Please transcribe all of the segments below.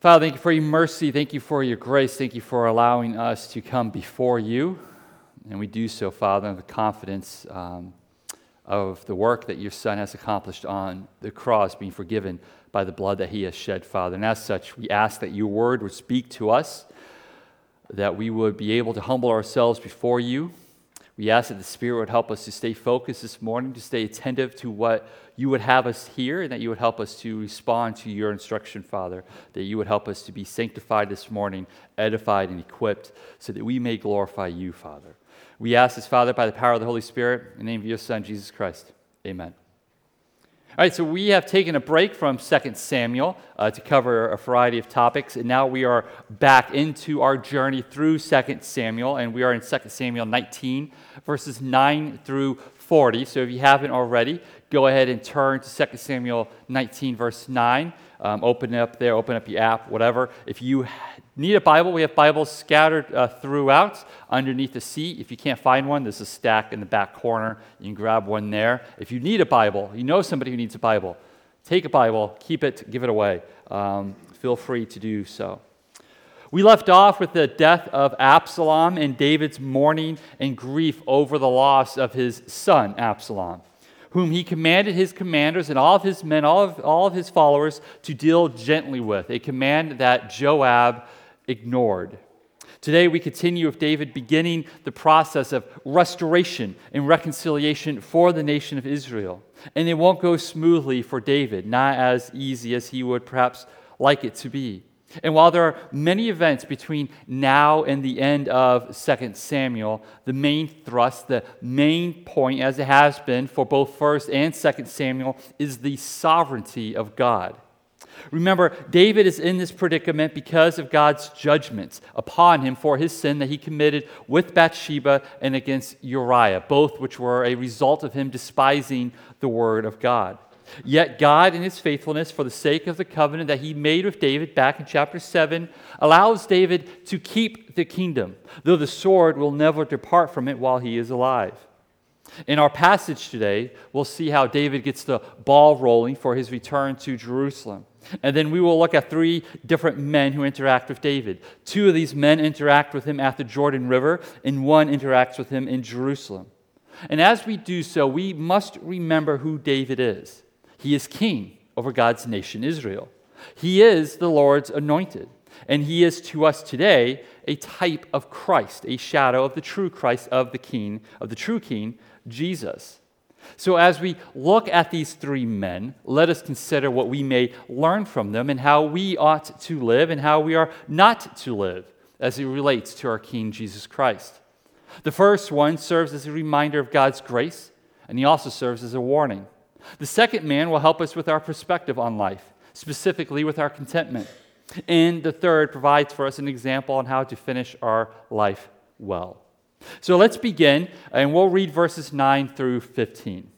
Father, thank you for your mercy. Thank you for your grace. Thank you for allowing us to come before you. And we do so, Father, in the confidence um, of the work that your Son has accomplished on the cross, being forgiven by the blood that he has shed, Father. And as such, we ask that your word would speak to us, that we would be able to humble ourselves before you. We ask that the Spirit would help us to stay focused this morning, to stay attentive to what you would have us hear, and that you would help us to respond to your instruction, Father. That you would help us to be sanctified this morning, edified, and equipped, so that we may glorify you, Father. We ask this, Father, by the power of the Holy Spirit, in the name of your Son, Jesus Christ. Amen. All right, so we have taken a break from 2 Samuel uh, to cover a variety of topics, and now we are back into our journey through 2 Samuel, and we are in 2 Samuel 19, verses 9 through 40. So if you haven't already, go ahead and turn to 2 Samuel 19, verse 9. Um, open it up there, open up your app, whatever. If you need a Bible, we have Bibles scattered uh, throughout underneath the seat. If you can't find one, there's a stack in the back corner. You can grab one there. If you need a Bible, you know somebody who needs a Bible, take a Bible, keep it, give it away. Um, feel free to do so. We left off with the death of Absalom and David's mourning and grief over the loss of his son, Absalom whom he commanded his commanders and all of his men, all of, all of his followers, to deal gently with, a command that Joab ignored. Today, we continue with David beginning the process of restoration and reconciliation for the nation of Israel. And it won't go smoothly for David, not as easy as he would perhaps like it to be. And while there are many events between now and the end of 2 Samuel, the main thrust, the main point, as it has been for both 1st and 2 Samuel, is the sovereignty of God. Remember, David is in this predicament because of God's judgments upon him for his sin that he committed with Bathsheba and against Uriah, both which were a result of him despising the word of God. Yet God, in his faithfulness, for the sake of the covenant that he made with David back in chapter 7, allows David to keep the kingdom, though the sword will never depart from it while he is alive. In our passage today, we'll see how David gets the ball rolling for his return to Jerusalem. And then we will look at three different men who interact with David. Two of these men interact with him at the Jordan River, and one interacts with him in Jerusalem. And as we do so, we must remember who David is. He is king over God's nation, Israel. He is the Lord's anointed. And he is to us today a type of Christ, a shadow of the true Christ, of the king, of the true king, Jesus. So, as we look at these three men, let us consider what we may learn from them and how we ought to live and how we are not to live as it relates to our King Jesus Christ. The first one serves as a reminder of God's grace, and he also serves as a warning. The second man will help us with our perspective on life, specifically with our contentment. And the third provides for us an example on how to finish our life well. So let's begin, and we'll read verses 9 through 15.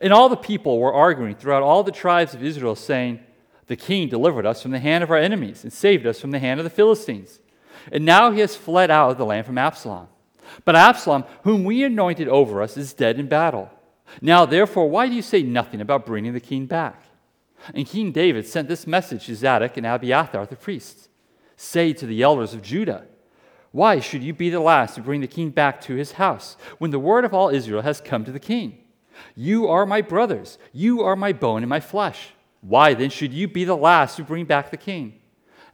And all the people were arguing throughout all the tribes of Israel, saying, The king delivered us from the hand of our enemies and saved us from the hand of the Philistines. And now he has fled out of the land from Absalom. But Absalom, whom we anointed over us, is dead in battle. Now, therefore, why do you say nothing about bringing the king back? And King David sent this message to Zadok and Abiathar, the priests Say to the elders of Judah, Why should you be the last to bring the king back to his house when the word of all Israel has come to the king? You are my brothers, you are my bone and my flesh. Why then should you be the last to bring back the king?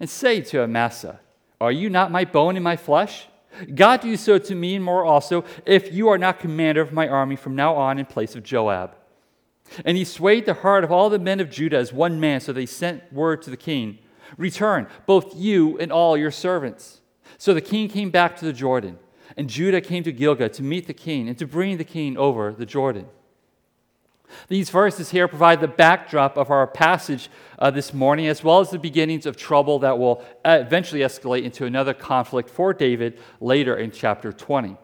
And say to Amasa, Are you not my bone and my flesh? God do so to me and more also, if you are not commander of my army from now on in place of Joab. And he swayed the heart of all the men of Judah as one man, so they sent word to the king Return, both you and all your servants. So the king came back to the Jordan, and Judah came to Gilgal to meet the king and to bring the king over the Jordan. These verses here provide the backdrop of our passage uh, this morning, as well as the beginnings of trouble that will uh, eventually escalate into another conflict for David later in chapter 20.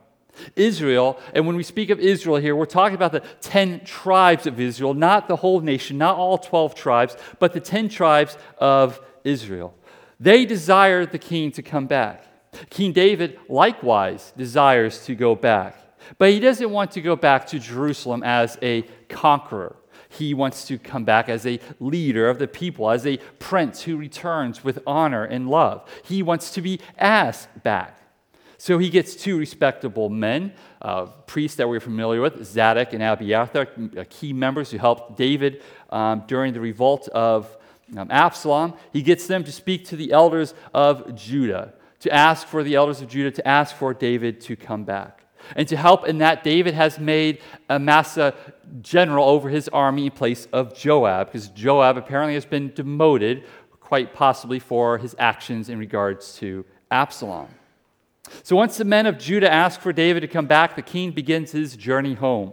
Israel, and when we speak of Israel here, we're talking about the 10 tribes of Israel, not the whole nation, not all 12 tribes, but the 10 tribes of Israel. They desire the king to come back. King David likewise desires to go back. But he doesn't want to go back to Jerusalem as a conqueror. He wants to come back as a leader of the people, as a prince who returns with honor and love. He wants to be asked back. So he gets two respectable men, uh, priests that we're familiar with, Zadok and Abiathar, uh, key members who helped David um, during the revolt of um, Absalom. He gets them to speak to the elders of Judah, to ask for the elders of Judah to ask for David to come back. And to help in that, David has made Amasa general over his army in place of Joab, because Joab apparently has been demoted, quite possibly for his actions in regards to Absalom. So once the men of Judah ask for David to come back, the king begins his journey home.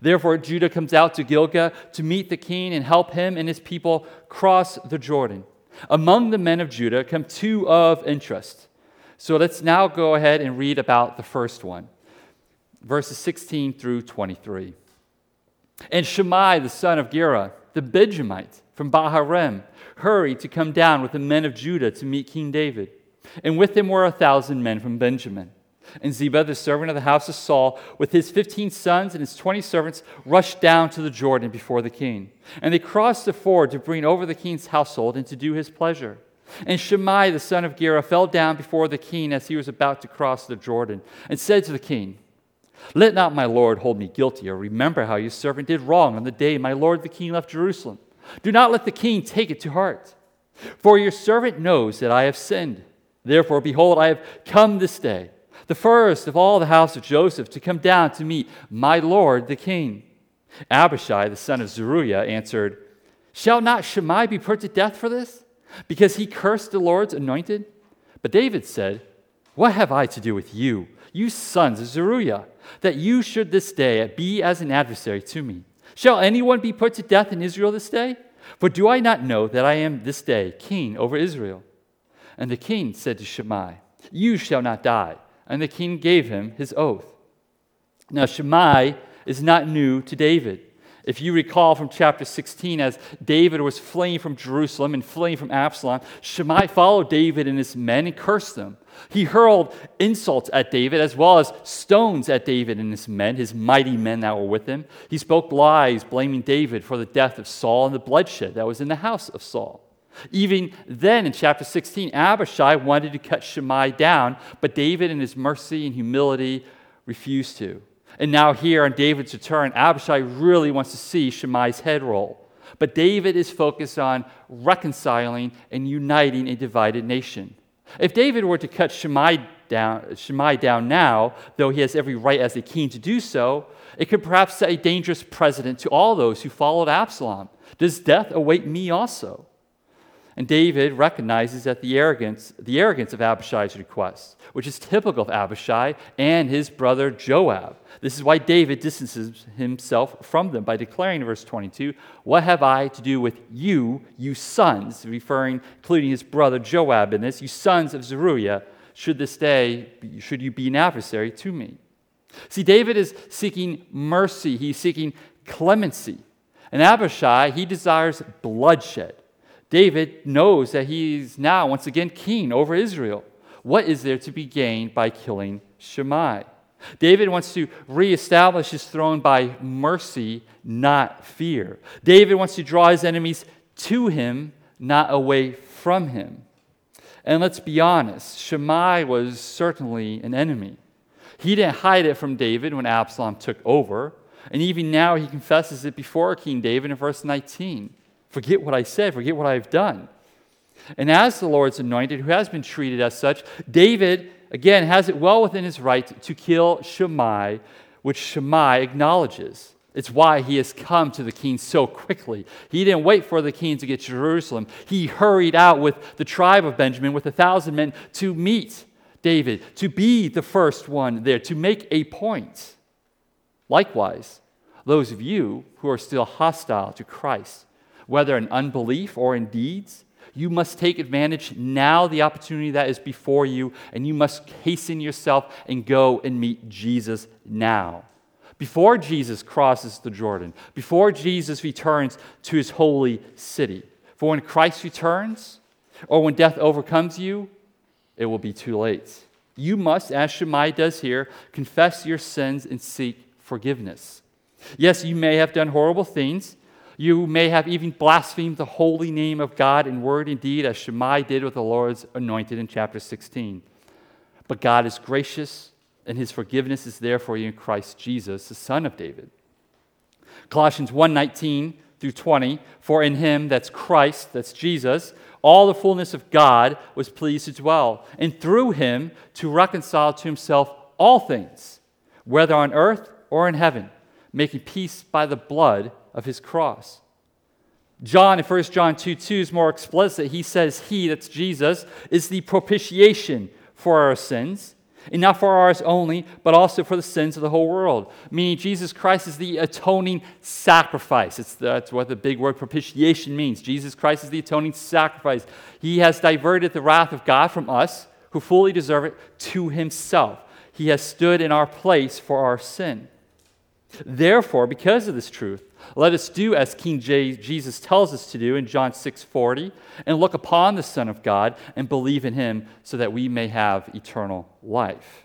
Therefore, Judah comes out to Gilgal to meet the king and help him and his people cross the Jordan. Among the men of Judah come two of interest. So let's now go ahead and read about the first one verses 16 through 23. And Shimei, the son of Gera, the Benjamite from Baharim, hurried to come down with the men of Judah to meet King David. And with him were a thousand men from Benjamin. And Ziba, the servant of the house of Saul, with his fifteen sons and his twenty servants, rushed down to the Jordan before the king. And they crossed the ford to bring over the king's household and to do his pleasure. And Shimei, the son of Gera, fell down before the king as he was about to cross the Jordan, and said to the king, let not my Lord hold me guilty, or remember how your servant did wrong on the day my Lord the king left Jerusalem. Do not let the king take it to heart. For your servant knows that I have sinned. Therefore, behold, I have come this day, the first of all the house of Joseph, to come down to meet my Lord the king. Abishai, the son of Zeruiah, answered, Shall not Shimei be put to death for this? Because he cursed the Lord's anointed? But David said, What have I to do with you, you sons of Zeruiah? that you should this day be as an adversary to me. Shall anyone be put to death in Israel this day? For do I not know that I am this day king over Israel? And the king said to Shimei, You shall not die. And the king gave him his oath. Now, Shimei is not new to David. If you recall from chapter 16, as David was fleeing from Jerusalem and fleeing from Absalom, Shimei followed David and his men and cursed them. He hurled insults at David as well as stones at David and his men, his mighty men that were with him. He spoke lies, blaming David for the death of Saul and the bloodshed that was in the house of Saul. Even then, in chapter 16, Abishai wanted to cut Shimei down, but David, in his mercy and humility, refused to. And now, here on David's return, Abishai really wants to see Shimei's head roll. But David is focused on reconciling and uniting a divided nation. If David were to cut down, Shimei down now, though he has every right as a king to do so, it could perhaps set a dangerous precedent to all those who followed Absalom. Does death await me also? And David recognizes that the arrogance, the arrogance of Abishai's request, which is typical of Abishai and his brother Joab. This is why David distances himself from them by declaring in verse 22, What have I to do with you, you sons, referring, including his brother Joab in this, you sons of Zeruiah, should this day, should you be an adversary to me? See, David is seeking mercy, he's seeking clemency. And Abishai, he desires bloodshed. David knows that he's now, once again, king over Israel. What is there to be gained by killing Shimei? David wants to reestablish his throne by mercy, not fear. David wants to draw his enemies to him, not away from him. And let's be honest, Shimei was certainly an enemy. He didn't hide it from David when Absalom took over. And even now, he confesses it before King David in verse 19. Forget what I said, forget what I've done. And as the Lord's anointed, who has been treated as such, David, again, has it well within his right to kill Shimei, which Shimei acknowledges. It's why he has come to the king so quickly. He didn't wait for the king to get to Jerusalem. He hurried out with the tribe of Benjamin, with a thousand men, to meet David, to be the first one there, to make a point. Likewise, those of you who are still hostile to Christ, whether in unbelief or in deeds. You must take advantage now, the opportunity that is before you, and you must hasten yourself and go and meet Jesus now. Before Jesus crosses the Jordan, before Jesus returns to his holy city. For when Christ returns, or when death overcomes you, it will be too late. You must, as Shimei does here, confess your sins and seek forgiveness. Yes, you may have done horrible things, You may have even blasphemed the holy name of God in word and deed, as Shimei did with the Lord's anointed in chapter 16. But God is gracious, and his forgiveness is there for you in Christ Jesus, the Son of David. Colossians 1:19 through 20, for in him, that's Christ, that's Jesus, all the fullness of God was pleased to dwell, and through him to reconcile to himself all things, whether on earth or in heaven, making peace by the blood of his cross. John in 1 John 2 2 is more explicit. He says, He, that's Jesus, is the propitiation for our sins and not for ours only, but also for the sins of the whole world. Meaning, Jesus Christ is the atoning sacrifice. It's, that's what the big word propitiation means. Jesus Christ is the atoning sacrifice. He has diverted the wrath of God from us, who fully deserve it, to himself. He has stood in our place for our sin. Therefore, because of this truth, let us do as King Jesus tells us to do in John 6:40 and look upon the Son of God and believe in him so that we may have eternal life.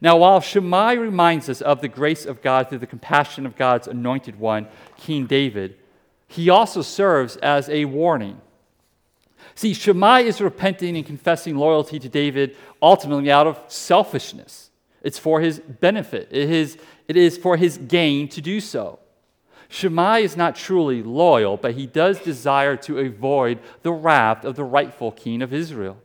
Now, while Shimei reminds us of the grace of God through the compassion of God's anointed one, King David, he also serves as a warning. See, Shimei is repenting and confessing loyalty to David ultimately out of selfishness. It's for his benefit, it is, it is for his gain to do so. Shimei is not truly loyal, but he does desire to avoid the wrath of the rightful king of Israel.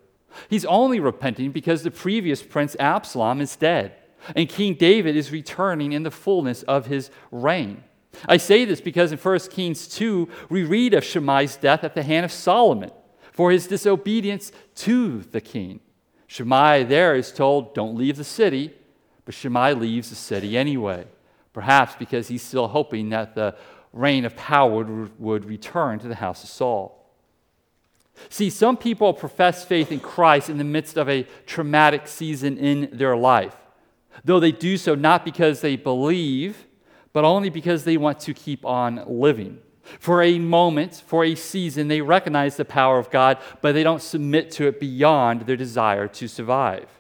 He's only repenting because the previous prince Absalom is dead, and King David is returning in the fullness of his reign. I say this because in 1 Kings 2, we read of Shimei's death at the hand of Solomon for his disobedience to the king. Shimei there is told, Don't leave the city, but Shimei leaves the city anyway perhaps because he's still hoping that the reign of power would, would return to the house of Saul. See, some people profess faith in Christ in the midst of a traumatic season in their life, though they do so not because they believe, but only because they want to keep on living. For a moment, for a season, they recognize the power of God, but they don't submit to it beyond their desire to survive.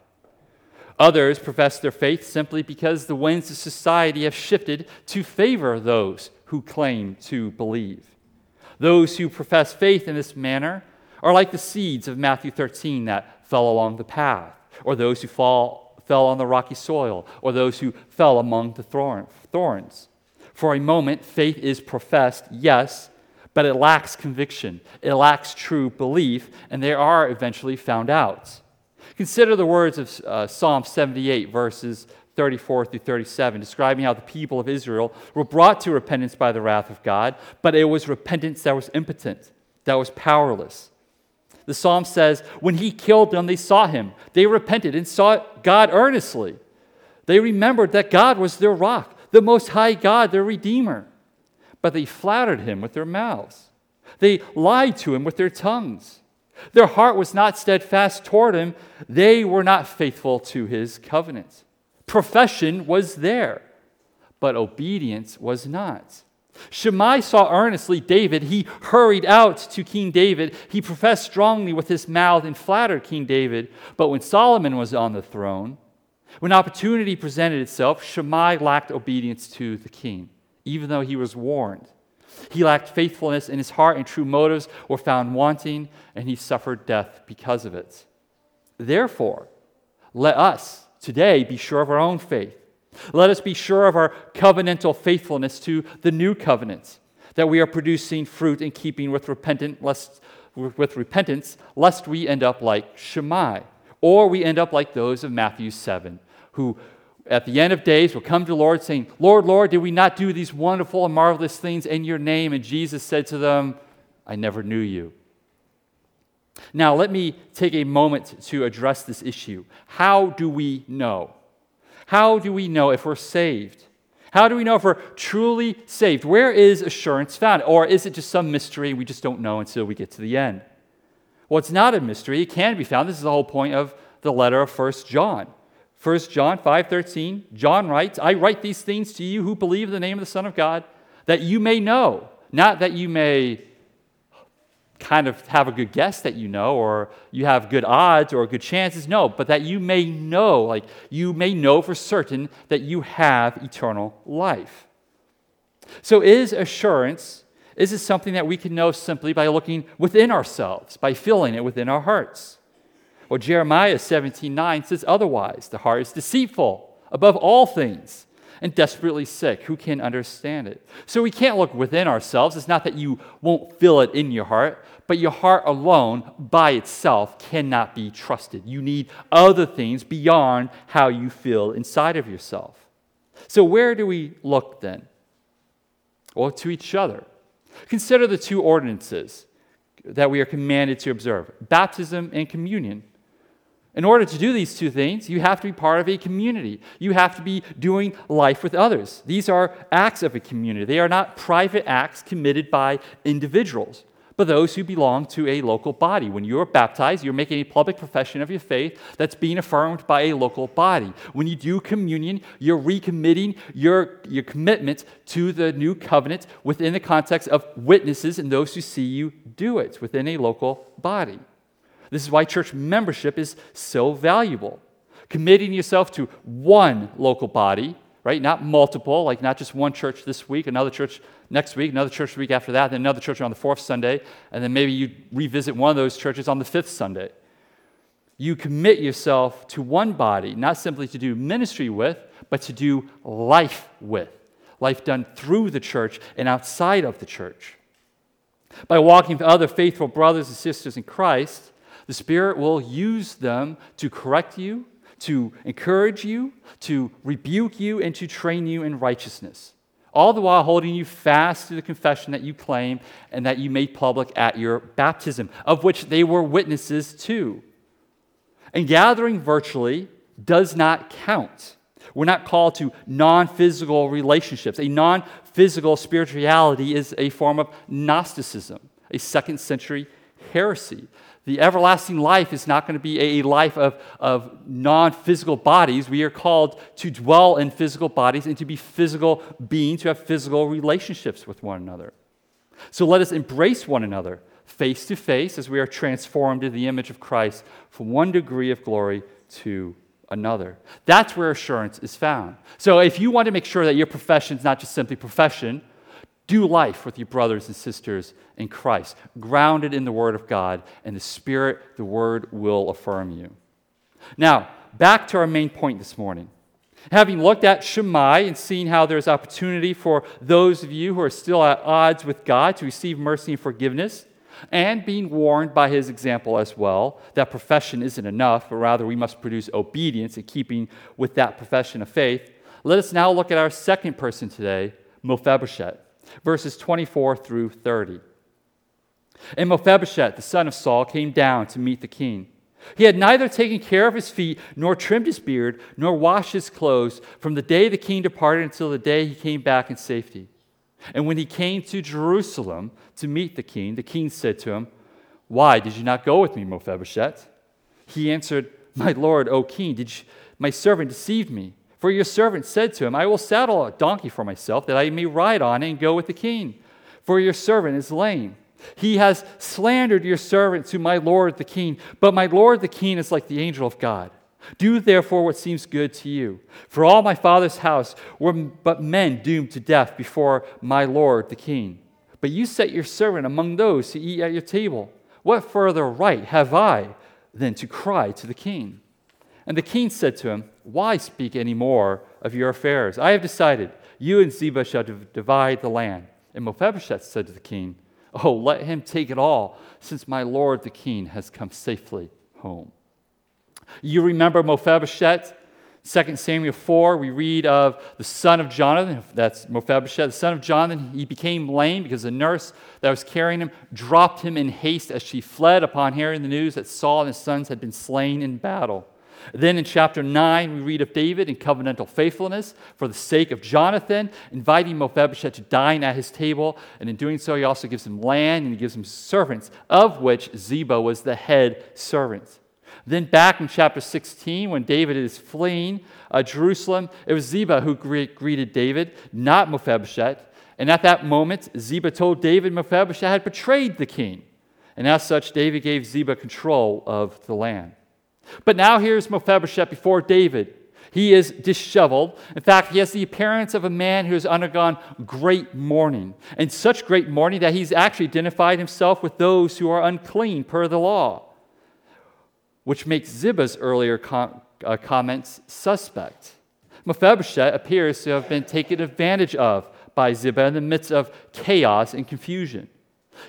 Others profess their faith simply because the winds of society have shifted to favor those who claim to believe. Those who profess faith in this manner are like the seeds of Matthew 13 that fell along the path, or those who fall, fell on the rocky soil, or those who fell among the thorns. For a moment, faith is professed, yes, but it lacks conviction, it lacks true belief, and they are eventually found out. Consider the words of uh, Psalm 78, verses 34 through 37, describing how the people of Israel were brought to repentance by the wrath of God, but it was repentance that was impotent, that was powerless. The psalm says, When he killed them, they sought him. They repented and sought God earnestly. They remembered that God was their rock, the Most High God, their Redeemer. But they flattered him with their mouths, they lied to him with their tongues. Their heart was not steadfast toward him. They were not faithful to his covenant. Profession was there, but obedience was not. Shimei saw earnestly David. He hurried out to King David. He professed strongly with his mouth and flattered King David. But when Solomon was on the throne, when opportunity presented itself, Shimei lacked obedience to the king, even though he was warned. He lacked faithfulness in his heart, and true motives were found wanting, and he suffered death because of it. Therefore, let us today be sure of our own faith. Let us be sure of our covenantal faithfulness to the new covenant, that we are producing fruit in keeping with, repentant, lest, with repentance, lest we end up like Shimei, or we end up like those of Matthew 7, who at the end of days will come to the Lord saying, Lord, Lord, did we not do these wonderful and marvelous things in your name? And Jesus said to them, I never knew you. Now, let me take a moment to address this issue. How do we know? How do we know if we're saved? How do we know if we're truly saved? Where is assurance found? Or is it just some mystery we just don't know until we get to the end? Well, it's not a mystery. It can be found. This is the whole point of the letter of First John. 1 John 5:13, John writes, "I write these things to you who believe in the name of the Son of God, that you may know, not that you may kind of have a good guess that you know or you have good odds or good chances, no, but that you may know, like you may know for certain that you have eternal life." So, is assurance, is it something that we can know simply by looking within ourselves, by feeling it within our hearts? Well, Jeremiah 17 9 says otherwise. The heart is deceitful above all things and desperately sick. Who can understand it? So we can't look within ourselves. It's not that you won't feel it in your heart, but your heart alone by itself cannot be trusted. You need other things beyond how you feel inside of yourself. So, where do we look then? Well, to each other. Consider the two ordinances that we are commanded to observe baptism and communion. In order to do these two things, you have to be part of a community. You have to be doing life with others. These are acts of a community. They are not private acts committed by individuals, but those who belong to a local body. When you are baptized, you're making a public profession of your faith that's being affirmed by a local body. When you do communion, you're recommitting your, your commitment to the new covenant within the context of witnesses and those who see you do it within a local body. This is why church membership is so valuable. Committing yourself to one local body, right? Not multiple, like not just one church this week, another church next week, another church the week after that, then another church on the fourth Sunday, and then maybe you revisit one of those churches on the fifth Sunday. You commit yourself to one body, not simply to do ministry with, but to do life with. Life done through the church and outside of the church. By walking with other faithful brothers and sisters in Christ, the Spirit will use them to correct you, to encourage you, to rebuke you, and to train you in righteousness. All the while holding you fast to the confession that you claim and that you made public at your baptism, of which they were witnesses to. And gathering virtually does not count. We're not called to non physical relationships. A non physical spirituality is a form of Gnosticism, a second century heresy. The everlasting life is not going to be a life of, of non physical bodies. We are called to dwell in physical bodies and to be physical beings, to have physical relationships with one another. So let us embrace one another face to face as we are transformed into the image of Christ from one degree of glory to another. That's where assurance is found. So if you want to make sure that your profession is not just simply profession, do life with your brothers and sisters in Christ, grounded in the Word of God and the Spirit, the Word will affirm you. Now, back to our main point this morning. Having looked at Shimei and seen how there's opportunity for those of you who are still at odds with God to receive mercy and forgiveness, and being warned by his example as well that profession isn't enough, but rather we must produce obedience in keeping with that profession of faith, let us now look at our second person today, Mephibosheth verses 24 through 30. And Mephibosheth, the son of Saul, came down to meet the king. He had neither taken care of his feet, nor trimmed his beard, nor washed his clothes from the day the king departed until the day he came back in safety. And when he came to Jerusalem to meet the king, the king said to him, Why did you not go with me, Mephibosheth? He answered, My lord, O king, did you, my servant deceived me? For your servant said to him, I will saddle a donkey for myself, that I may ride on and go with the king. For your servant is lame. He has slandered your servant to my lord the king, but my lord the king is like the angel of God. Do therefore what seems good to you. For all my father's house were but men doomed to death before my lord the king. But you set your servant among those to eat at your table. What further right have I than to cry to the king? And the king said to him, Why speak any more of your affairs? I have decided, you and Ziba shall divide the land. And Mephibosheth said to the king, Oh, let him take it all, since my lord the king has come safely home. You remember Mephibosheth? 2 Samuel 4, we read of the son of Jonathan, that's Mephibosheth, the son of Jonathan. He became lame because the nurse that was carrying him dropped him in haste as she fled upon hearing the news that Saul and his sons had been slain in battle. Then in chapter 9, we read of David in covenantal faithfulness for the sake of Jonathan, inviting Mephibosheth to dine at his table. And in doing so, he also gives him land and he gives him servants, of which Ziba was the head servant. Then back in chapter 16, when David is fleeing uh, Jerusalem, it was Ziba who gre- greeted David, not Mephibosheth. And at that moment, Ziba told David Mephibosheth had betrayed the king. And as such, David gave Ziba control of the land. But now here's Mephibosheth before David. He is disheveled. In fact, he has the appearance of a man who has undergone great mourning, and such great mourning that he's actually identified himself with those who are unclean per the law, which makes Ziba's earlier com- uh, comments suspect. Mephibosheth appears to have been taken advantage of by Ziba in the midst of chaos and confusion.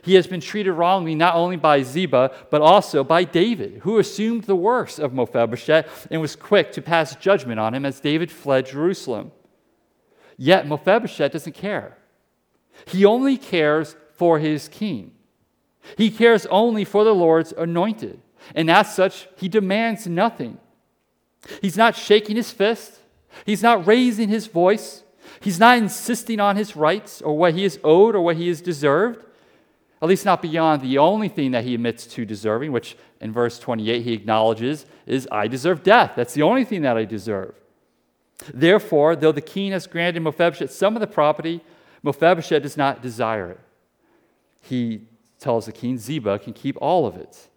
He has been treated wrongly not only by Ziba, but also by David, who assumed the worst of Mephibosheth and was quick to pass judgment on him as David fled Jerusalem. Yet Mephibosheth doesn't care. He only cares for his king. He cares only for the Lord's anointed. And as such, he demands nothing. He's not shaking his fist, he's not raising his voice, he's not insisting on his rights or what he is owed or what he is deserved at least not beyond the only thing that he admits to deserving, which in verse 28 he acknowledges is, I deserve death. That's the only thing that I deserve. Therefore, though the king has granted Mephibosheth some of the property, Mephibosheth does not desire it. He tells the king, Ziba can keep all of it.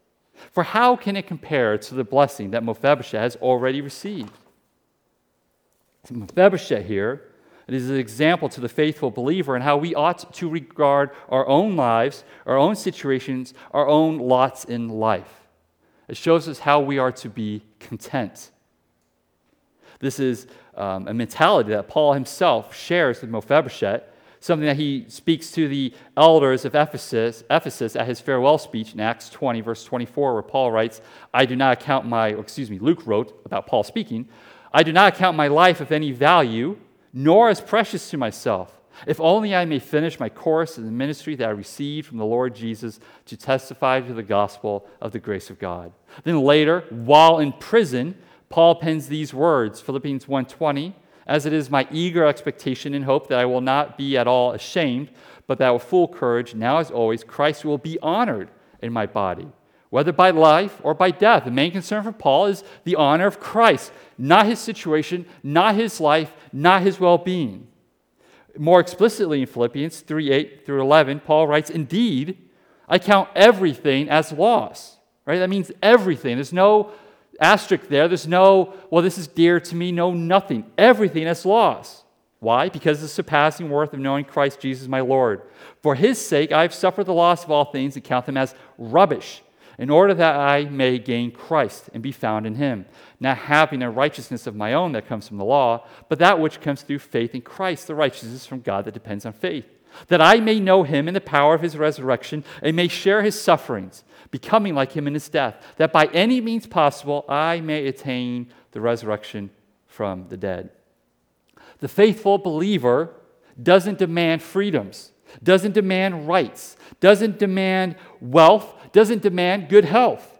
For how can it compare to the blessing that Mephibosheth has already received? Mephibosheth here it is an example to the faithful believer and how we ought to regard our own lives, our own situations, our own lots in life. It shows us how we are to be content. This is um, a mentality that Paul himself shares with Mephibosheth, something that he speaks to the elders of Ephesus, Ephesus at his farewell speech in Acts 20, verse 24, where Paul writes, I do not account my, excuse me, Luke wrote about Paul speaking, I do not account my life of any value nor as precious to myself, if only I may finish my course in the ministry that I received from the Lord Jesus to testify to the gospel of the grace of God. Then later, while in prison, Paul pens these words, Philippians 1:20, as it is my eager expectation and hope that I will not be at all ashamed, but that with full courage, now as always, Christ will be honored in my body whether by life or by death. The main concern for Paul is the honor of Christ, not his situation, not his life, not his well being. More explicitly in Philippians 3 8 through 11, Paul writes, Indeed, I count everything as loss. Right? That means everything. There's no asterisk there. There's no, well, this is dear to me. No, nothing. Everything is loss. Why? Because of the surpassing worth of knowing Christ Jesus my Lord. For his sake, I have suffered the loss of all things and count them as rubbish in order that I may gain Christ and be found in him, not having a righteousness of my own that comes from the law, but that which comes through faith in Christ, the righteousness from God that depends on faith, that I may know him in the power of his resurrection and may share his sufferings, becoming like him in his death, that by any means possible I may attain the resurrection from the dead. The faithful believer doesn't demand freedoms, doesn't demand rights, doesn't demand wealth, doesn't demand good health.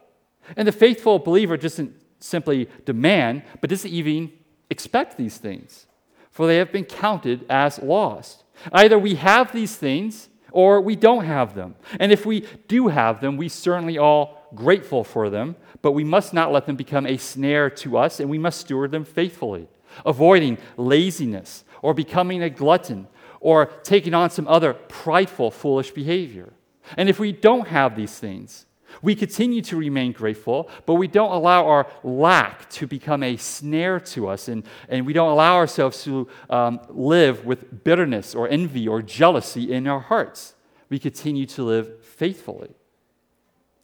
And the faithful believer doesn't simply demand, but doesn't even expect these things, for they have been counted as lost. Either we have these things or we don't have them. And if we do have them, we certainly are grateful for them, but we must not let them become a snare to us, and we must steward them faithfully, avoiding laziness or becoming a glutton or taking on some other prideful, foolish behavior. And if we don't have these things, we continue to remain grateful, but we don't allow our lack to become a snare to us, and, and we don't allow ourselves to um, live with bitterness or envy or jealousy in our hearts. We continue to live faithfully.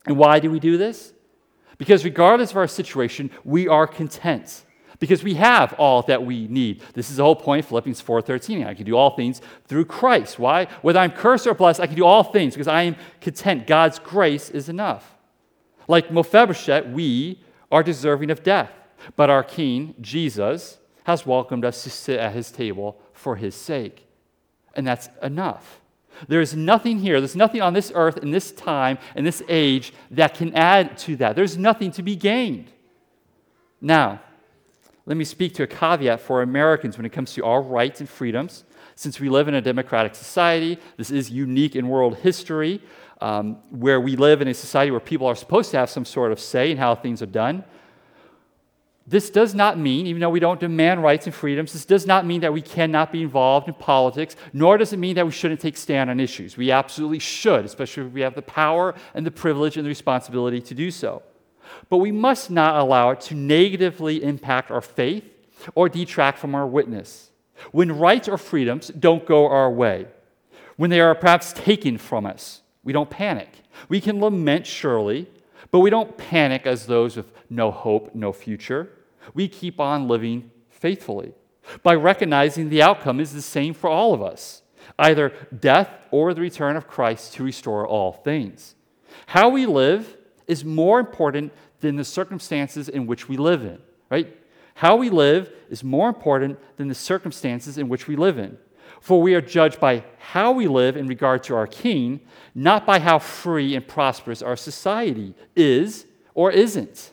And why do we do this? Because regardless of our situation, we are content because we have all that we need. This is the whole point of Philippians 4:13. I can do all things through Christ. Why? Whether I'm cursed or blessed, I can do all things because I am content. God's grace is enough. Like Mephibosheth, we are deserving of death, but our King, Jesus, has welcomed us to sit at his table for his sake. And that's enough. There is nothing here, there's nothing on this earth, in this time, in this age, that can add to that. There's nothing to be gained. Now, let me speak to a caveat for Americans when it comes to our rights and freedoms. Since we live in a democratic society, this is unique in world history, um, where we live in a society where people are supposed to have some sort of say in how things are done. This does not mean, even though we don't demand rights and freedoms, this does not mean that we cannot be involved in politics, nor does it mean that we shouldn't take stand on issues. We absolutely should, especially if we have the power and the privilege and the responsibility to do so. But we must not allow it to negatively impact our faith or detract from our witness. When rights or freedoms don't go our way, when they are perhaps taken from us, we don't panic. We can lament, surely, but we don't panic as those with no hope, no future. We keep on living faithfully by recognizing the outcome is the same for all of us either death or the return of Christ to restore all things. How we live is more important than the circumstances in which we live in, right? How we live is more important than the circumstances in which we live in. For we are judged by how we live in regard to our King, not by how free and prosperous our society is or isn't.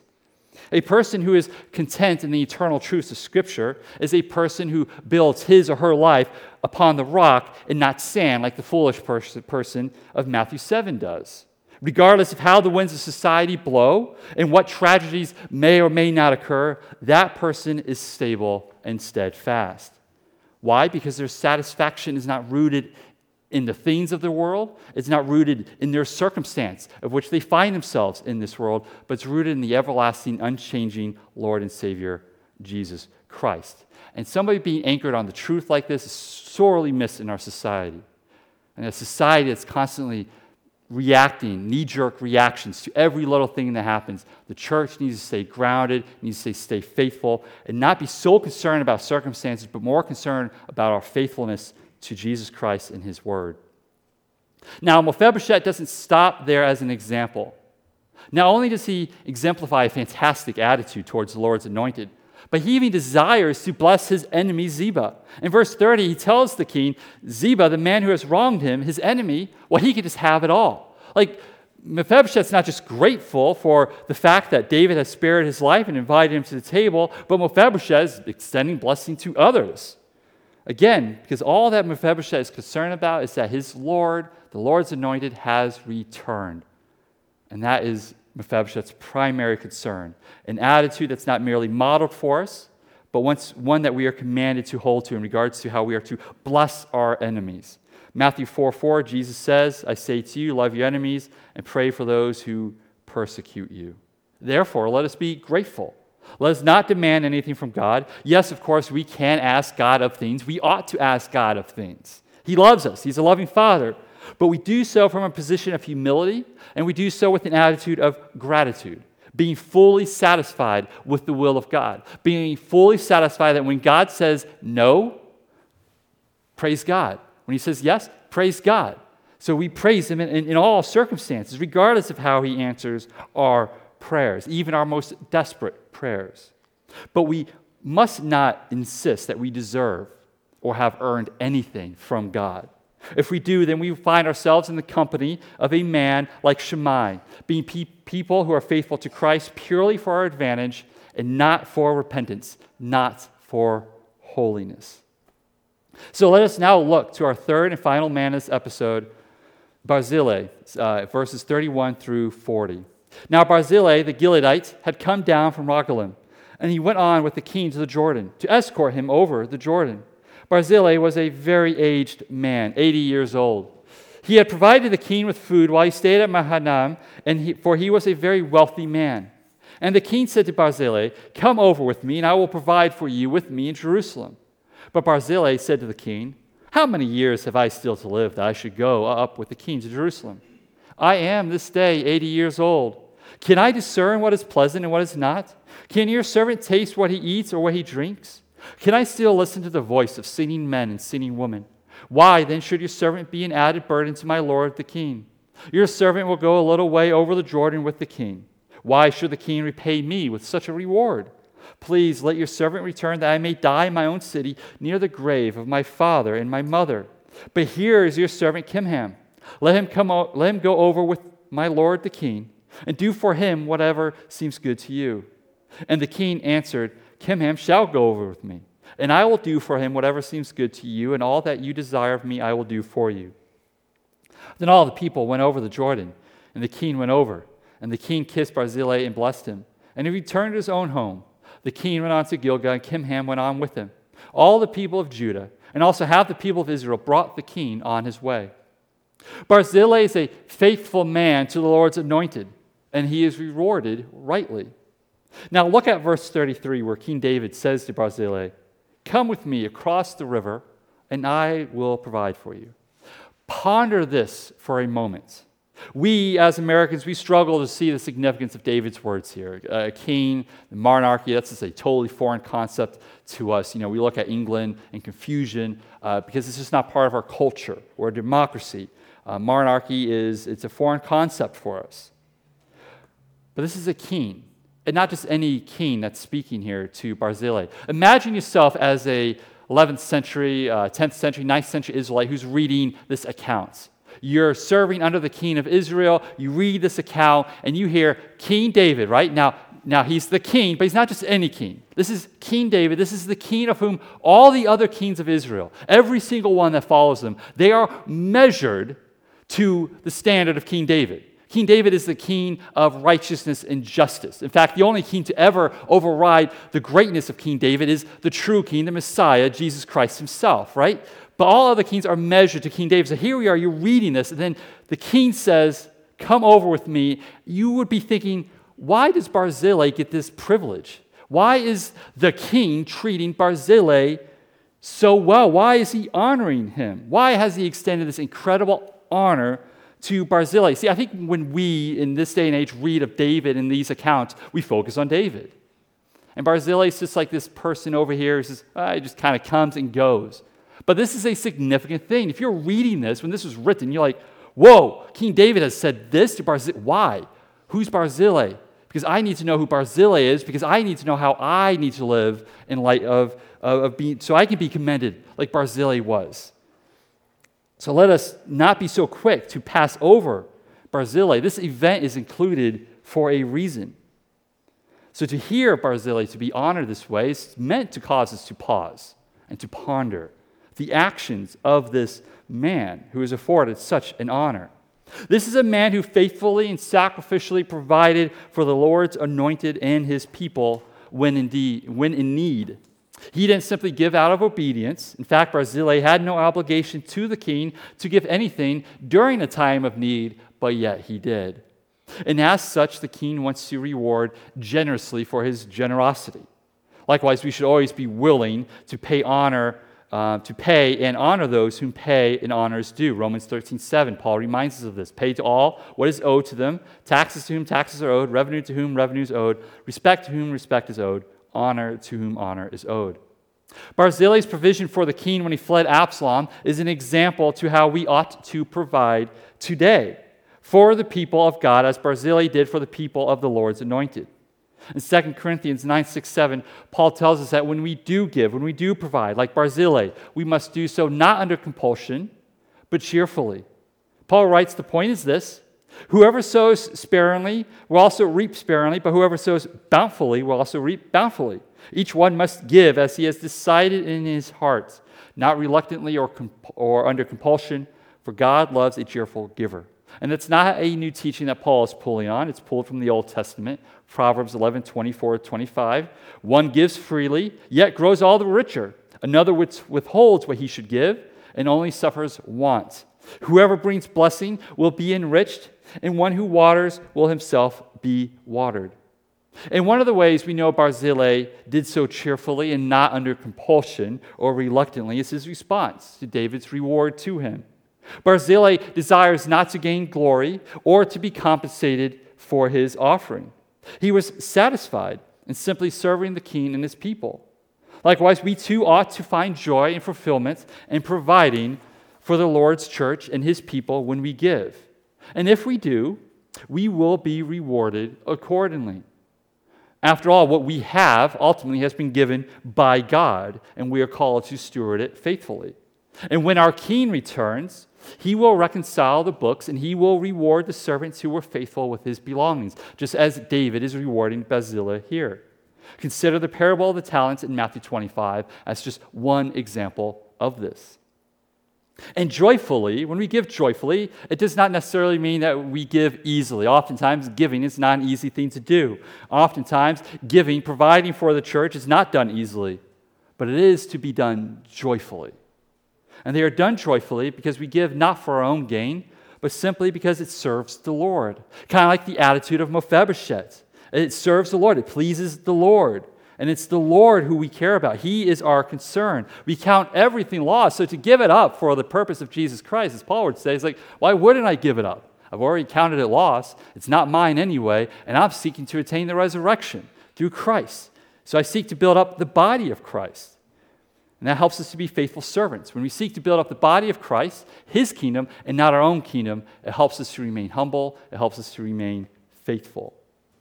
A person who is content in the eternal truths of Scripture is a person who builds his or her life upon the rock and not sand, like the foolish person of Matthew 7 does. Regardless of how the winds of society blow and what tragedies may or may not occur, that person is stable and steadfast. Why? Because their satisfaction is not rooted in the things of the world. It's not rooted in their circumstance of which they find themselves in this world, but it's rooted in the everlasting, unchanging Lord and Savior, Jesus Christ. And somebody being anchored on the truth like this is sorely missed in our society. And a society that's constantly reacting, knee jerk reactions to every little thing that happens. The church needs to stay grounded, needs to stay faithful, and not be so concerned about circumstances, but more concerned about our faithfulness to Jesus Christ and His Word. Now, Mephibosheth doesn't stop there as an example. Not only does he exemplify a fantastic attitude towards the Lord's anointed, but he even desires to bless his enemy Ziba. In verse 30, he tells the king, Ziba, the man who has wronged him, his enemy, well, he could just have it all. Like, Mephibosheth's not just grateful for the fact that David has spared his life and invited him to the table, but Mephibosheth is extending blessing to others. Again, because all that Mephibosheth is concerned about is that his Lord, the Lord's anointed, has returned. And that is Mephibosheth's primary concern. An attitude that's not merely modeled for us, but one that we are commanded to hold to in regards to how we are to bless our enemies. Matthew 4 4, Jesus says, I say to you, love your enemies and pray for those who persecute you. Therefore, let us be grateful let us not demand anything from God. Yes, of course, we can ask God of things. We ought to ask God of things. He loves us, He's a loving Father. But we do so from a position of humility, and we do so with an attitude of gratitude, being fully satisfied with the will of God, being fully satisfied that when God says no, praise God. When He says yes, praise God. So we praise Him in, in, in all circumstances, regardless of how He answers our prayers, even our most desperate prayers. But we must not insist that we deserve or have earned anything from God. If we do, then we find ourselves in the company of a man like Shimei, being pe- people who are faithful to Christ purely for our advantage and not for repentance, not for holiness. So let us now look to our third and final man in this episode, Barzillai, uh, verses 31 through 40. Now Barzillai the Gileadite had come down from Rogelim, and he went on with the king to the Jordan to escort him over the Jordan. Barzillai was a very aged man, 80 years old. He had provided the king with food while he stayed at Mahanaim, and he, for he was a very wealthy man. And the king said to Barzillai, Come over with me, and I will provide for you with me in Jerusalem. But Barzillai said to the king, How many years have I still to live that I should go up with the king to Jerusalem? I am this day 80 years old. Can I discern what is pleasant and what is not? Can your servant taste what he eats or what he drinks? Can I still listen to the voice of sinning men and sinning women? Why then should your servant be an added burden to my lord the king? Your servant will go a little way over the Jordan with the king. Why should the king repay me with such a reward? Please let your servant return that I may die in my own city near the grave of my father and my mother. But here is your servant Kimham. Let him come o- let him go over with my lord the king and do for him whatever seems good to you. And the king answered, Kimham shall go over with me, and I will do for him whatever seems good to you, and all that you desire of me I will do for you. Then all the people went over the Jordan, and the king went over. And the king kissed Barzillai and blessed him. And he returned to his own home. The king went on to Gilgal, and Kimham went on with him. All the people of Judah, and also half the people of Israel, brought the king on his way. Barzillai is a faithful man to the Lord's anointed and he is rewarded rightly. Now, look at verse 33, where King David says to Barzillai, Come with me across the river, and I will provide for you. Ponder this for a moment. We, as Americans, we struggle to see the significance of David's words here. A king, monarchy, that's just a totally foreign concept to us. You know, we look at England and confusion uh, because it's just not part of our culture or democracy. Uh, monarchy is, it's a foreign concept for us. But this is a king, and not just any king that's speaking here to Barzillai. Imagine yourself as a 11th century, uh, 10th century, 9th century Israelite who's reading this account. You're serving under the king of Israel. You read this account and you hear King David, right? Now, now he's the king, but he's not just any king. This is King David. This is the king of whom all the other kings of Israel, every single one that follows them, they are measured to the standard of King David. King David is the king of righteousness and justice. In fact, the only king to ever override the greatness of King David is the true king, the Messiah, Jesus Christ himself, right? But all other kings are measured to King David. So here we are, you're reading this, and then the king says, Come over with me. You would be thinking, why does Barzillai get this privilege? Why is the king treating Barzillai so well? Why is he honoring him? Why has he extended this incredible honor to Barzillai. See, I think when we, in this day and age, read of David in these accounts, we focus on David. And Barzillai is just like this person over here who says, ah, he just kind of comes and goes. But this is a significant thing. If you're reading this, when this was written, you're like, whoa, King David has said this to Barzillai. Why? Who's Barzillai? Because I need to know who Barzillai is, because I need to know how I need to live in light of, of, of being, so I can be commended like Barzillai was. So let us not be so quick to pass over Barzillai. This event is included for a reason. So to hear Barzillai to be honored this way is meant to cause us to pause and to ponder the actions of this man who is afforded such an honor. This is a man who faithfully and sacrificially provided for the Lord's anointed and his people when, indeed, when in need. He didn't simply give out of obedience. In fact, Barzillai had no obligation to the king to give anything during a time of need, but yet he did. And as such, the king wants to reward generously for his generosity. Likewise, we should always be willing to pay honor, uh, to pay and honor those whom pay and honor is due. Romans 13, 7, Paul reminds us of this. Pay to all what is owed to them, taxes to whom taxes are owed, revenue to whom revenue is owed, respect to whom respect is owed honor to whom honor is owed. Barzillai's provision for the king when he fled Absalom is an example to how we ought to provide today for the people of God, as Barzillai did for the people of the Lord's anointed. In 2 Corinthians 9, 6, 7, Paul tells us that when we do give, when we do provide, like Barzillai, we must do so not under compulsion, but cheerfully. Paul writes, The point is this Whoever sows sparingly will also reap sparingly, but whoever sows bountifully will also reap bountifully. Each one must give as he has decided in his heart, not reluctantly or, comp- or under compulsion, for God loves a cheerful giver. And it's not a new teaching that Paul is pulling on. It's pulled from the Old Testament, Proverbs 11, 24, 25. One gives freely, yet grows all the richer. Another withholds what he should give and only suffers want. Whoever brings blessing will be enriched, and one who waters will himself be watered. And one of the ways we know Barzillai did so cheerfully and not under compulsion or reluctantly is his response to David's reward to him. Barzillai desires not to gain glory or to be compensated for his offering. He was satisfied in simply serving the king and his people. Likewise, we too ought to find joy and fulfillment in providing for the Lord's church and his people when we give. And if we do, we will be rewarded accordingly. After all, what we have ultimately has been given by God, and we are called to steward it faithfully. And when our king returns, he will reconcile the books and he will reward the servants who were faithful with his belongings, just as David is rewarding Barzillai here. Consider the parable of the talents in Matthew 25 as just one example of this. And joyfully, when we give joyfully, it does not necessarily mean that we give easily. Oftentimes, giving is not an easy thing to do. Oftentimes, giving, providing for the church, is not done easily, but it is to be done joyfully. And they are done joyfully because we give not for our own gain, but simply because it serves the Lord. Kind of like the attitude of Mephibosheth. It serves the Lord, it pleases the Lord. And it's the Lord who we care about. He is our concern. We count everything lost. So to give it up for the purpose of Jesus Christ, as Paul would say, is like, why wouldn't I give it up? I've already counted it lost. It's not mine anyway, and I'm seeking to attain the resurrection through Christ. So I seek to build up the body of Christ. And that helps us to be faithful servants. When we seek to build up the body of Christ, his kingdom, and not our own kingdom, it helps us to remain humble, it helps us to remain faithful.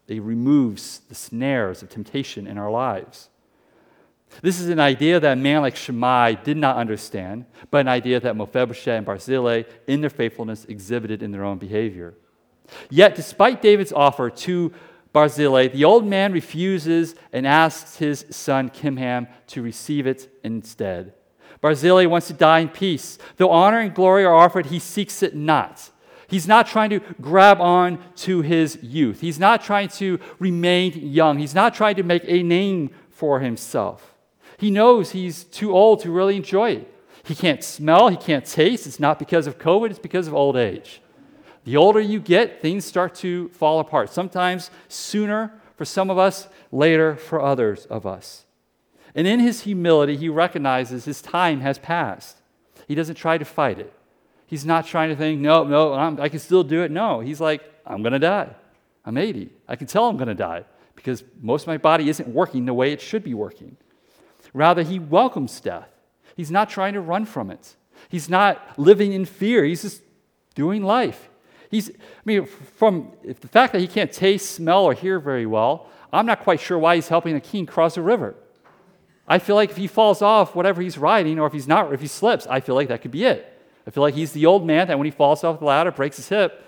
It removes the snares of temptation in our lives. This is an idea that a man like Shimei did not understand, but an idea that Mephibosheth and Barzillai, in their faithfulness, exhibited in their own behavior. Yet, despite David's offer to Barzillai, the old man refuses and asks his son Kimham to receive it instead. Barzillai wants to die in peace. Though honor and glory are offered, he seeks it not. He's not trying to grab on to his youth. He's not trying to remain young. He's not trying to make a name for himself. He knows he's too old to really enjoy it. He can't smell, he can't taste. It's not because of COVID, it's because of old age. The older you get, things start to fall apart. Sometimes sooner for some of us, later for others of us. And in his humility, he recognizes his time has passed. He doesn't try to fight it. He's not trying to think, no, no, I'm, i can still do it. No, he's like, I'm going to die. I'm 80. I can tell I'm going to die because most of my body isn't working the way it should be working. Rather, he welcomes death. He's not trying to run from it. He's not living in fear. He's just doing life. He's, I mean, from the fact that he can't taste, smell, or hear very well, I'm not quite sure why he's helping a king cross a river. I feel like if he falls off whatever he's riding, or if he's not, if he slips, I feel like that could be it. I feel like he's the old man that when he falls off the ladder, breaks his hip.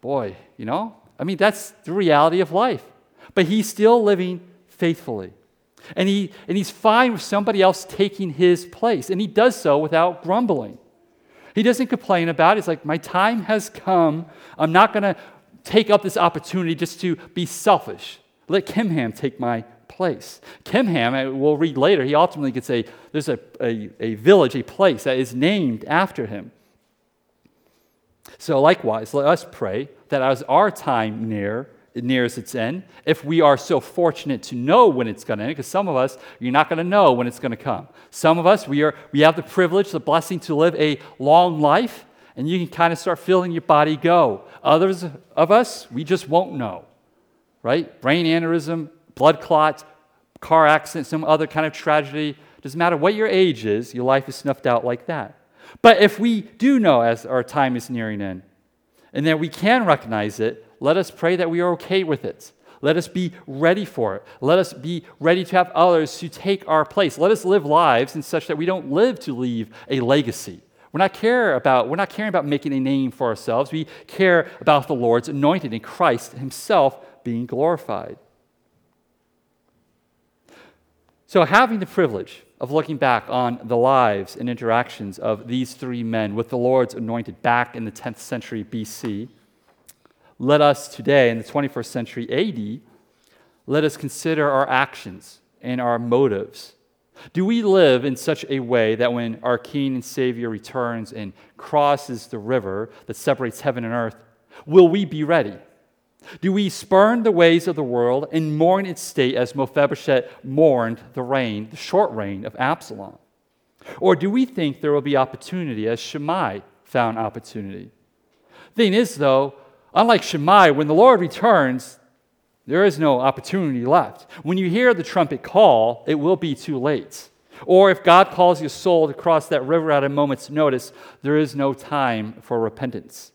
Boy, you know? I mean, that's the reality of life. But he's still living faithfully. And, he, and he's fine with somebody else taking his place. And he does so without grumbling. He doesn't complain about it. He's like, My time has come. I'm not going to take up this opportunity just to be selfish. Let Kimham take my place. Kimham, we'll read later, he ultimately gets a, there's a, a, a village, a place that is named after him. So likewise, let us pray that as our time near, nears its end, if we are so fortunate to know when it's going to end, because some of us, you're not going to know when it's going to come. Some of us, we, are, we have the privilege, the blessing to live a long life, and you can kind of start feeling your body go. Others of us, we just won't know, right? Brain aneurysm, blood clots, car accident, some other kind of tragedy. Doesn't matter what your age is, your life is snuffed out like that. But if we do know as our time is nearing end, and that we can recognize it, let us pray that we are okay with it. Let us be ready for it. Let us be ready to have others to take our place. Let us live lives in such that we don't live to leave a legacy. We're not care about we're not caring about making a name for ourselves. We care about the Lord's anointed and Christ himself being glorified. So, having the privilege of looking back on the lives and interactions of these three men with the Lord's anointed back in the 10th century BC, let us today, in the 21st century AD, let us consider our actions and our motives. Do we live in such a way that when our King and Savior returns and crosses the river that separates heaven and earth, will we be ready? Do we spurn the ways of the world and mourn its state as Mephibosheth mourned the reign, the short reign of Absalom? Or do we think there will be opportunity as Shimei found opportunity? Thing is, though, unlike Shimei, when the Lord returns, there is no opportunity left. When you hear the trumpet call, it will be too late. Or if God calls your soul to cross that river at a moment's notice, there is no time for repentance.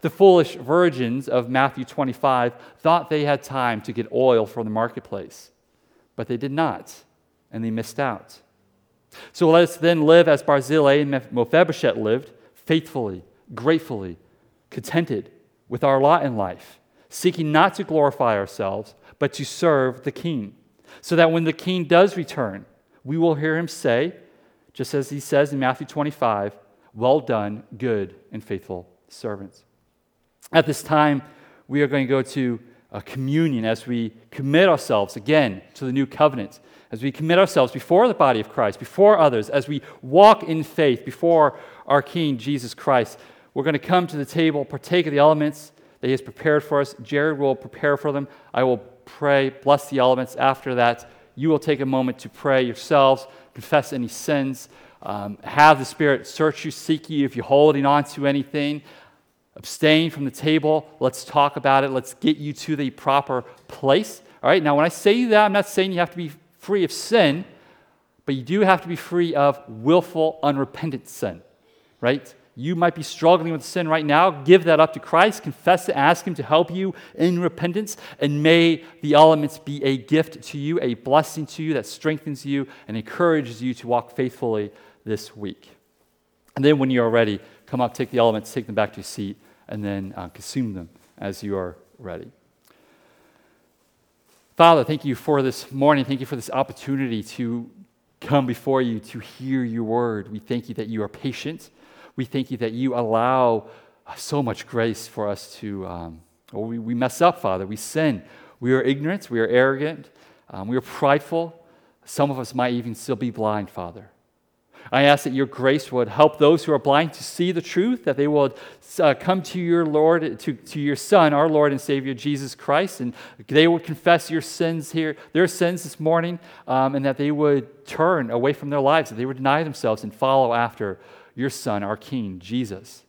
The foolish virgins of Matthew 25 thought they had time to get oil from the marketplace, but they did not, and they missed out. So let us then live as Barzillai and Mephibosheth lived, faithfully, gratefully, contented with our lot in life, seeking not to glorify ourselves, but to serve the King, so that when the King does return, we will hear him say, just as he says in Matthew 25, Well done, good and faithful servants. At this time, we are going to go to a communion as we commit ourselves again to the new covenant, as we commit ourselves before the body of Christ, before others, as we walk in faith before our King Jesus Christ. We're going to come to the table, partake of the elements, that He has prepared for us. Jared will prepare for them. I will pray, bless the elements. After that, you will take a moment to pray yourselves, confess any sins, um, have the Spirit search you, seek you if you're holding on to anything. Abstain from the table. Let's talk about it. Let's get you to the proper place. All right, now when I say that, I'm not saying you have to be free of sin, but you do have to be free of willful, unrepentant sin, right? You might be struggling with sin right now. Give that up to Christ. Confess it. Ask Him to help you in repentance. And may the elements be a gift to you, a blessing to you that strengthens you and encourages you to walk faithfully this week. And then when you are ready, come up, take the elements, take them back to your seat, and then uh, consume them as you are ready. Father, thank you for this morning. Thank you for this opportunity to come before you to hear your word. We thank you that you are patient we thank you that you allow so much grace for us to, um, we, we mess up, Father. We sin. We are ignorant. We are arrogant. Um, we are prideful. Some of us might even still be blind, Father. I ask that your grace would help those who are blind to see the truth, that they would uh, come to your Lord, to, to your Son, our Lord and Savior, Jesus Christ, and they would confess your sins here, their sins this morning, um, and that they would turn away from their lives, that they would deny themselves and follow after your Son, our King, Jesus.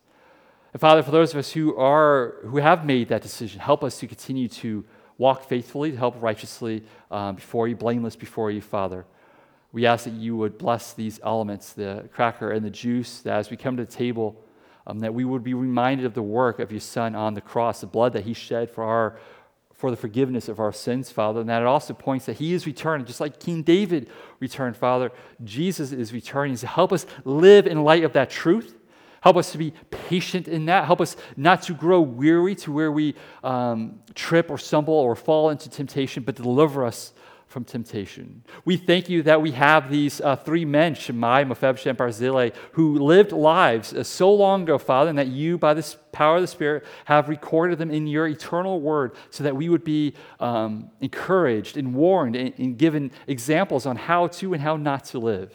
And Father, for those of us who are who have made that decision, help us to continue to walk faithfully, to help righteously um, before you, blameless before you, Father. We ask that you would bless these elements, the cracker and the juice, that as we come to the table, um, that we would be reminded of the work of your Son on the cross, the blood that he shed for our for the forgiveness of our sins, Father. And that it also points that He is returning, just like King David returned, Father. Jesus is returning. So help us live in light of that truth. Help us to be patient in that. Help us not to grow weary to where we um, trip or stumble or fall into temptation, but deliver us from temptation. We thank you that we have these uh, three men, Shimei, Mephibosheth, and Barzillai, who lived lives uh, so long ago, Father, and that you, by the power of the Spirit, have recorded them in your eternal word so that we would be um, encouraged and warned and, and given examples on how to and how not to live.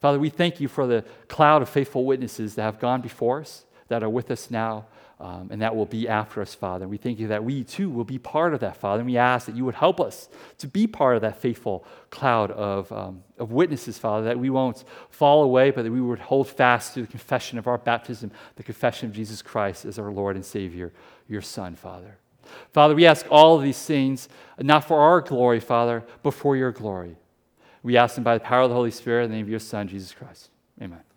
Father, we thank you for the cloud of faithful witnesses that have gone before us, that are with us now um, and that will be after us, Father. We thank you that we too will be part of that, Father. And we ask that you would help us to be part of that faithful cloud of, um, of witnesses, Father, that we won't fall away, but that we would hold fast to the confession of our baptism, the confession of Jesus Christ as our Lord and Savior, your Son, Father. Father, we ask all of these things, not for our glory, Father, but for your glory. We ask them by the power of the Holy Spirit in the name of your Son, Jesus Christ. Amen.